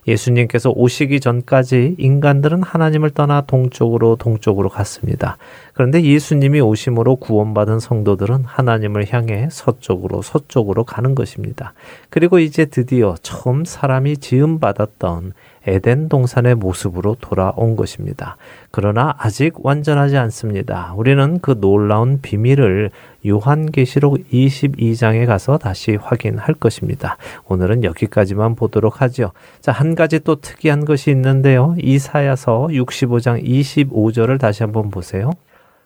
예수님께서 오시기 전까지 인간들은 하나님을 떠나 동쪽으로 동쪽으로 갔습니다. 그런데 예수님이 오심으로 구원받은 성도들은 하나님을 향해 서쪽으로 서쪽으로 가는 것입니다. 그리고 이제 드디어 처음 사람이 지음 받았던 에덴 동산의 모습으로 돌아온 것입니다. 그러나 아직 완전하지 않습니다. 우리는 그 놀라운 비밀을 요한계시록 22장에 가서 다시 확인할 것입니다. 오늘은 여기까지만 보도록 하죠. 자, 한 가지 또 특이한 것이 있는데요. 이사야서 65장 25절을 다시 한번 보세요.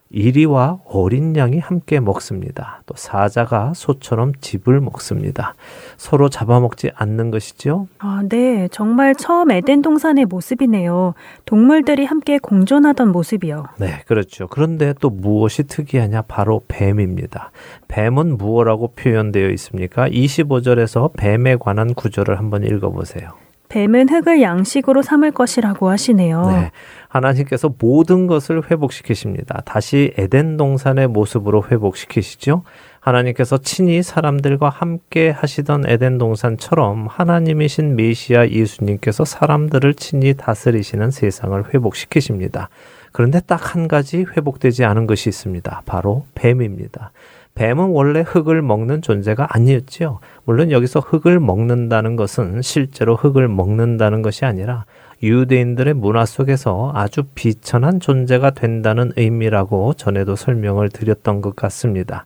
이리와 어린 양이 함께 먹습니다. 또 사자가 소처럼 집을 먹습니다. 서로 잡아먹지 않는 것이죠. 아, 네. 정말 처음 에덴 동산의 모습이네요. 동물들이 함께 공존하던 모습이요. 네, 그렇죠. 그런데 또 무엇이 특이하냐? 바로 뱀입니다. 뱀은 무엇라고 표현되어 있습니까? 25절에서 뱀에 관한 구절을 한번 읽어 보세요. 뱀은 흙을 양식으로 삼을 것이라고 하시네요. 네. 하나님께서 모든 것을 회복시키십니다. 다시 에덴 동산의 모습으로 회복시키시죠. 하나님께서 친히 사람들과 함께 하시던 에덴 동산처럼 하나님이신 메시아 예수님께서 사람들을 친히 다스리시는 세상을 회복시키십니다. 그런데 딱 한 가지 회복되지 않은 것이 있습니다. 바로 뱀입니다. 뱀은 원래 흙을 먹는 존재가 아니었지요. 물론 여기서 흙을 먹는다는 것은 실제로 흙을 먹는다는 것이 아니라 유대인들의 문화 속에서 아주 비천한 존재가 된다는 의미라고 전에도 설명을 드렸던 것 같습니다.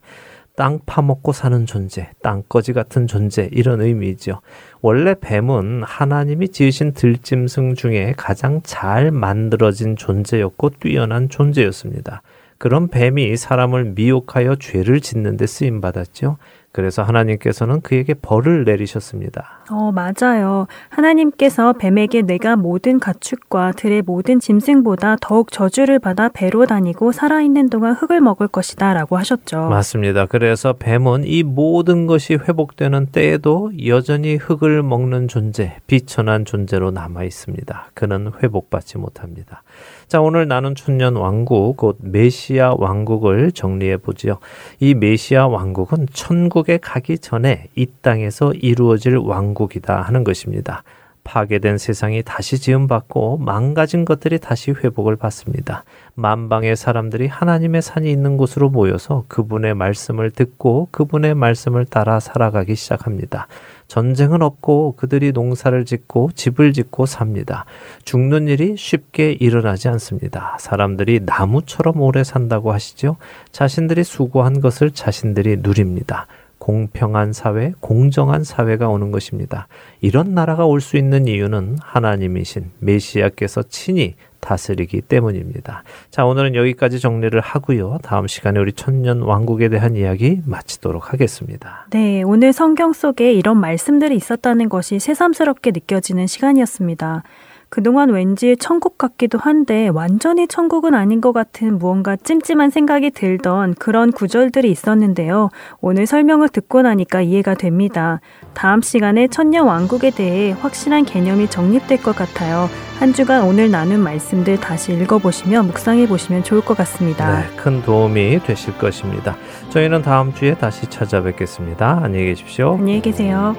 땅 파먹고 사는 존재, 땅거지 같은 존재, 이런 의미이죠. 원래 뱀은 하나님이 지으신 들짐승 중에 가장 잘 만들어진 존재였고 뛰어난 존재였습니다. 그런 뱀이 사람을 미혹하여 죄를 짓는 데 쓰임 받았죠. 그래서 하나님께서는 그에게 벌을 내리셨습니다. 어, 맞아요. 하나님께서 뱀에게 내가 모든 가축과 들의 모든 짐승보다 더욱 저주를 받아 배로 다니고 살아있는 동안 흙을 먹을 것이다 라고 하셨죠. 맞습니다. 그래서 뱀은 이 모든 것이 회복되는 때에도 여전히 흙을 먹는 존재, 비천한 존재로 남아 있습니다. 그는 회복받지 못합니다. 자, 오늘 나는 천년 왕국, 곧 메시아 왕국을 정리해 보지요. 이 메시아 왕국은 천국에 가기 전에 이 땅에서 이루어질 왕국이다 하는 것입니다. 파괴된 세상이 다시 지음받고 망가진 것들이 다시 회복을 받습니다. 만방의 사람들이 하나님의 산이 있는 곳으로 모여서 그분의 말씀을 듣고 그분의 말씀을 따라 살아가기 시작합니다. 전쟁은 없고 그들이 농사를 짓고 집을 짓고 삽니다. 죽는 일이 쉽게 일어나지 않습니다. 사람들이 나무처럼 오래 산다고 하시죠. 자신들이 수고한 것을 자신들이 누립니다. 공평한 사회, 공정한 사회가 오는 것입니다. 이런 나라가 올 수 있는 이유는 하나님이신 메시아께서 친히 다스리기 때문입니다. 자, 오늘은 여기까지 정리를 하고요. 다음 시간에 우리 천년 왕국에 대한 이야기 마치도록 하겠습니다. 네, 오늘 성경 속에 이런 말씀들이 있었다는 것이 새삼스럽게 느껴지는 시간이었습니다. 그동안 왠지 천국 같기도 한데 완전히 천국은 아닌 것 같은 무언가 찜찜한 생각이 들던 그런 구절들이 있었는데요. 오늘 설명을 듣고 나니까 이해가 됩니다. 다음 시간에 천년 왕국에 대해 확실한 개념이 정립될 것 같아요. 한 주간 오늘 나눈 말씀들 다시 읽어보시며 묵상해 보시면 좋을 것 같습니다. 네, 큰 도움이 되실 것입니다. 저희는 다음 주에 다시 찾아뵙겠습니다. 안녕히 계십시오. 안녕히 계세요.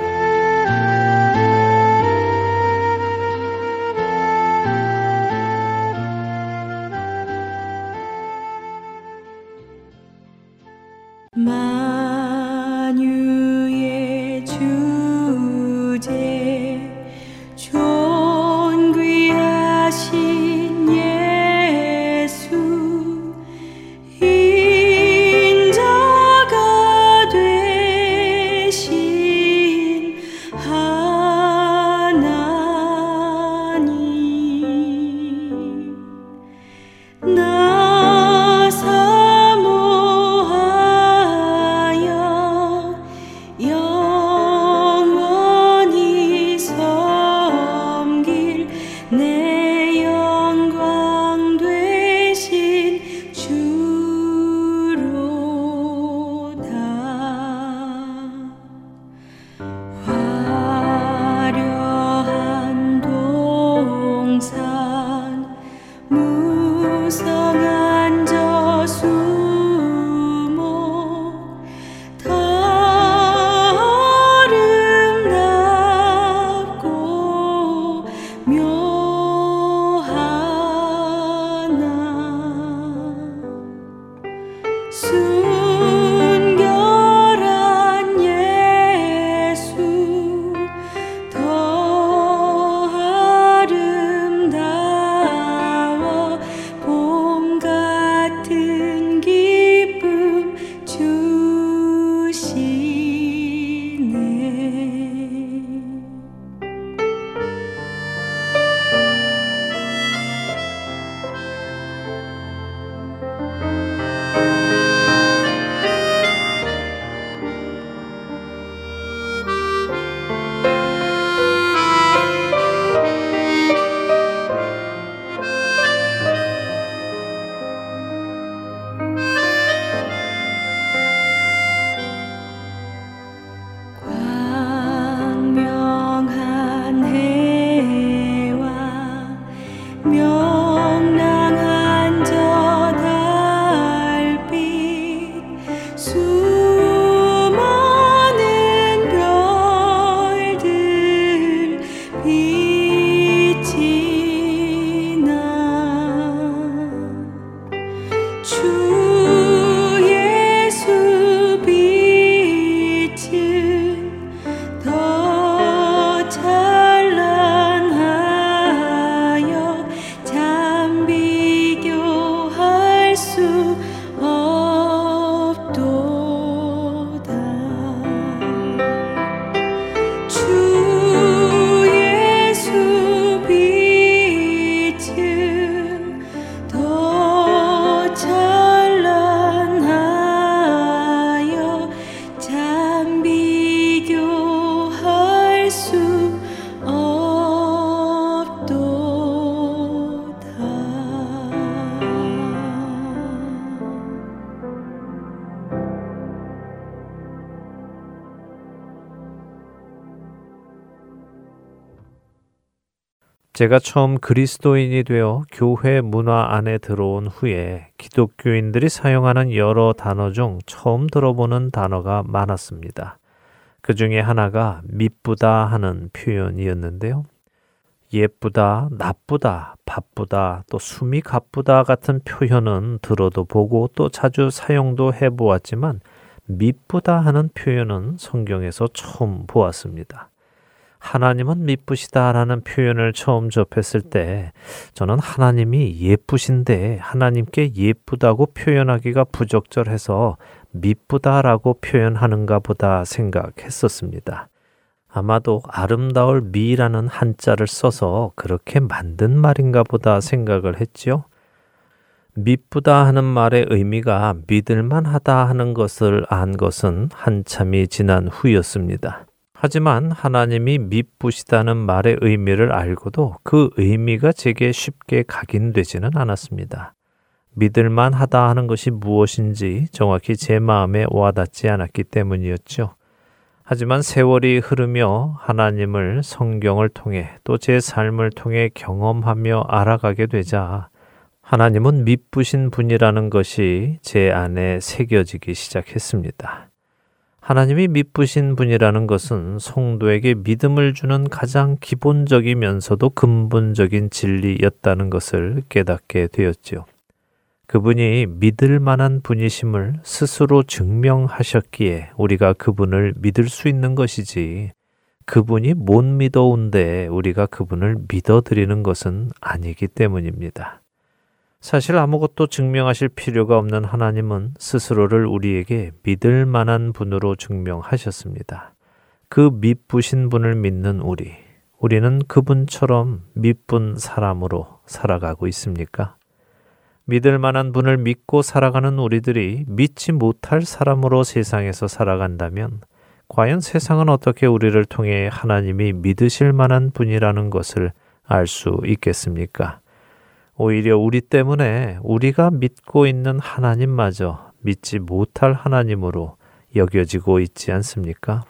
to 제가 처음 그리스도인이 되어 교회 문화 안에 들어온 후에 기독교인들이 사용하는 여러 단어 중 처음 들어보는 단어가 많았습니다. 그 중에 하나가 미쁘다 하는 표현이었는데요. 예쁘다, 나쁘다, 바쁘다, 또 숨이 가쁘다 같은 표현은 들어도 보고 또 자주 사용도 해 보았지만 미쁘다 하는 표현은 성경에서 처음 보았습니다. 하나님은 미쁘시다라는 표현을 처음 접했을 때 저는 하나님이 예쁘신데 하나님께 예쁘다고 표현하기가 부적절해서 미쁘다라고 표현하는가 보다 생각했었습니다. 아마도 아름다울 미라는 한자를 써서 그렇게 만든 말인가 보다 생각을 했지요. 미쁘다 하는 말의 의미가 믿을만 하다 하는 것을 안 것은 한참이 지난 후였습니다. 하지만 하나님이 미쁘시다는 말의 의미를 알고도 그 의미가 제게 쉽게 각인되지는 않았습니다. 믿을만 하다 하는 것이 무엇인지 정확히 제 마음에 와닿지 않았기 때문이었죠. 하지만 세월이 흐르며 하나님을 성경을 통해 또 제 삶을 통해 경험하며 알아가게 되자 하나님은 미쁘신 분이라는 것이 제 안에 새겨지기 시작했습니다. 하나님이 미쁘신 분이라는 것은 성도에게 믿음을 주는 가장 기본적이면서도 근본적인 진리였다는 것을 깨닫게 되었지요. 그분이 믿을 만한 분이심을 스스로 증명하셨기에 우리가 그분을 믿을 수 있는 것이지 그분이 못 믿어온데 우리가 그분을 믿어드리는 것은 아니기 때문입니다. 사실 아무것도 증명하실 필요가 없는 하나님은 스스로를 우리에게 믿을 만한 분으로 증명하셨습니다. 그 믿부신 분을 믿는 우리, 우리는 그분처럼 믿분 사람으로 살아가고 있습니까? 믿을 만한 분을 믿고 살아가는 우리들이 믿지 못할 사람으로 세상에서 살아간다면 과연 세상은 어떻게 우리를 통해 하나님이 믿으실 만한 분이라는 것을 알 수 있겠습니까? 오히려 우리 때문에 우리가 믿고 있는 하나님마저 믿지 못할 하나님으로 여겨지고 있지 않습니까?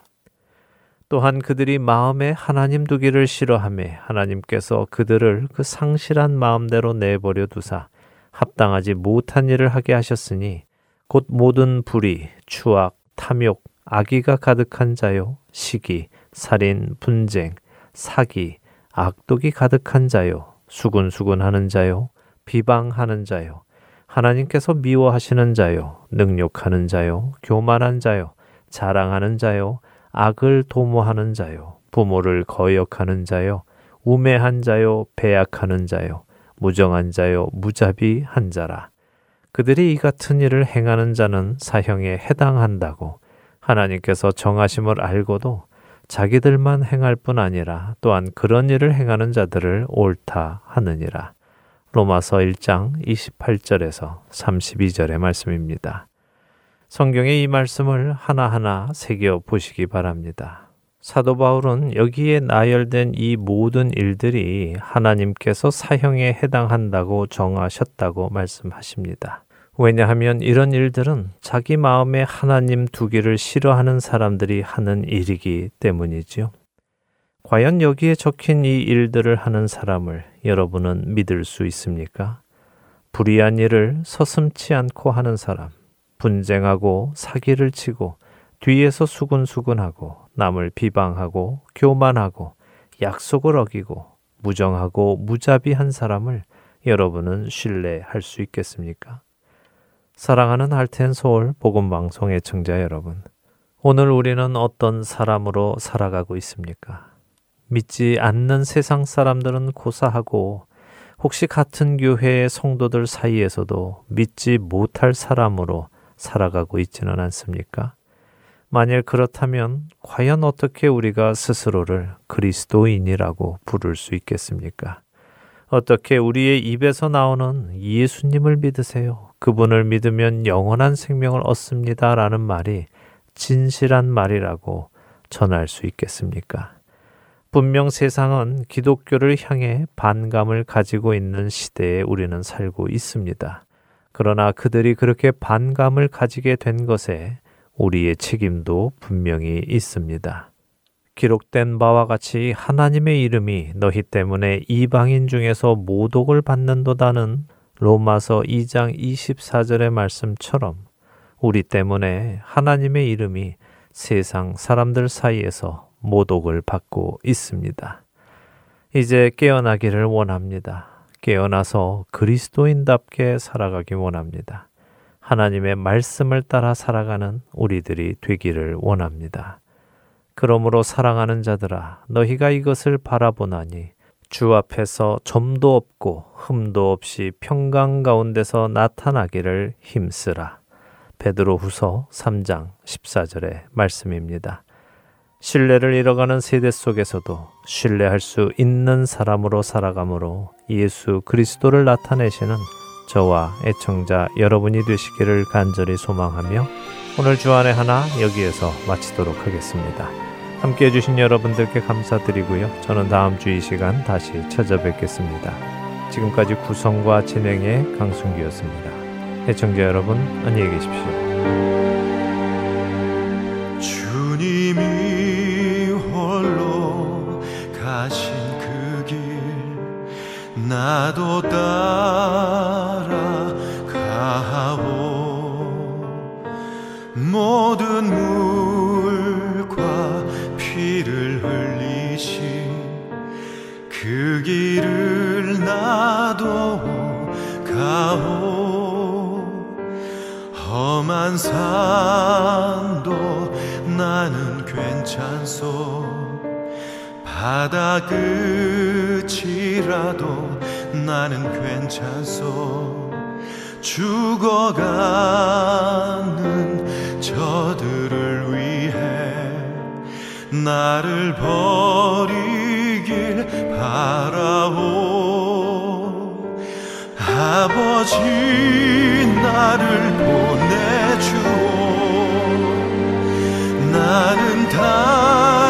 또한 그들이 마음에 하나님 두기를 싫어함에 하나님께서 그들을 그 상실한 마음대로 내버려 두사 합당하지 못한 일을 하게 하셨으니 곧 모든 불의, 추악, 탐욕, 악의가 가득한 자요, 시기, 살인, 분쟁, 사기, 악독이 가득한 자요, 수군수군 하는 자요, 비방하는 자요, 하나님께서 미워하시는 자요, 능욕하는 자요, 교만한 자요, 자랑하는 자요, 악을 도모하는 자요, 부모를 거역하는 자요, 우매한 자요, 배약하는 자요, 무정한 자요, 무자비한 자라. 그들이 이 같은 일을 행하는 자는 사형에 해당한다고 하나님께서 정하심을 알고도 자기들만 행할 뿐 아니라 또한 그런 일을 행하는 자들을 옳다 하느니라. 로마서 1장 28절에서 32절의 말씀입니다. 성경의 이 말씀을 하나하나 새겨 보시기 바랍니다. 사도 바울은 여기에 나열된 이 모든 일들이 하나님께서 사형에 해당한다고 정하셨다고 말씀하십니다. 왜냐하면 이런 일들은 자기 마음에 하나님 두기를 싫어하는 사람들이 하는 일이기 때문이지요. 과연 여기에 적힌 이 일들을 하는 사람을 여러분은 믿을 수 있습니까? 불의한 일을 서슴치 않고 하는 사람, 분쟁하고 사기를 치고 뒤에서 수군수군하고 남을 비방하고 교만하고 약속을 어기고 무정하고 무자비한 사람을 여러분은 신뢰할 수 있겠습니까? 사랑하는 할텐 서울 복음 방송 의청자 여러분. 오늘 우리는 어떤 사람으로 살아가고 있습니까? 믿지 않는 세상 사람들은 고사하고 혹시 같은 교회의 성도들 사이에서도 믿지 못할 사람으로 살아가고 있지는 않습니까? 만일 그렇다면 과연 어떻게 우리가 스스로를 그리스도인이라고 부를 수 있겠습니까? 어떻게 우리의 입에서 나오는 예수님을 믿으세요. 그분을 믿으면 영원한 생명을 얻습니다. 라는 말이 진실한 말이라고 전할 수 있겠습니까? 분명 세상은 기독교를 향해 반감을 가지고 있는 시대에 우리는 살고 있습니다. 그러나 그들이 그렇게 반감을 가지게 된 것에 우리의 책임도 분명히 있습니다. 기록된 바와 같이 하나님의 이름이 너희 때문에 이방인 중에서 모독을 받는도다는 로마서 2장 24절의 말씀처럼 우리 때문에 하나님의 이름이 세상 사람들 사이에서 모독을 받고 있습니다. 이제 깨어나기를 원합니다. 깨어나서 그리스도인답게 살아가기 원합니다. 하나님의 말씀을 따라 살아가는 우리들이 되기를 원합니다. 그러므로 사랑하는 자들아, 너희가 이것을 바라보나니 주 앞에서 점도 없고 흠도 없이 평강 가운데서 나타나기를 힘쓰라. 베드로 후서 3장 14절의 말씀입니다. 신뢰를 잃어가는 세대 속에서도 신뢰할 수 있는 사람으로 살아가므로 예수 그리스도를 나타내시는 저와 애청자 여러분이 되시기를 간절히 소망하며 오늘 주안의 하나 여기에서 마치도록 하겠습니다. 함께 해주신 여러분들께 감사드리고요. 저는 다음 주 이 시간 다시 찾아뵙겠습니다. 지금까지 구성과 진행의 강순기였습니다. 애청자 여러분 안녕히 계십시오. 주님이 홀로 가신 그 길 나도 따 모든 물과 피를 흘리신 그 길을 나도 가오. 험한 산도 나는 괜찮소. 바다 끝이라도 나는 괜찮소 죽어가는 저들을 위해 나를 버리길 바라오. 아버지 나를 보내주오. 나는 달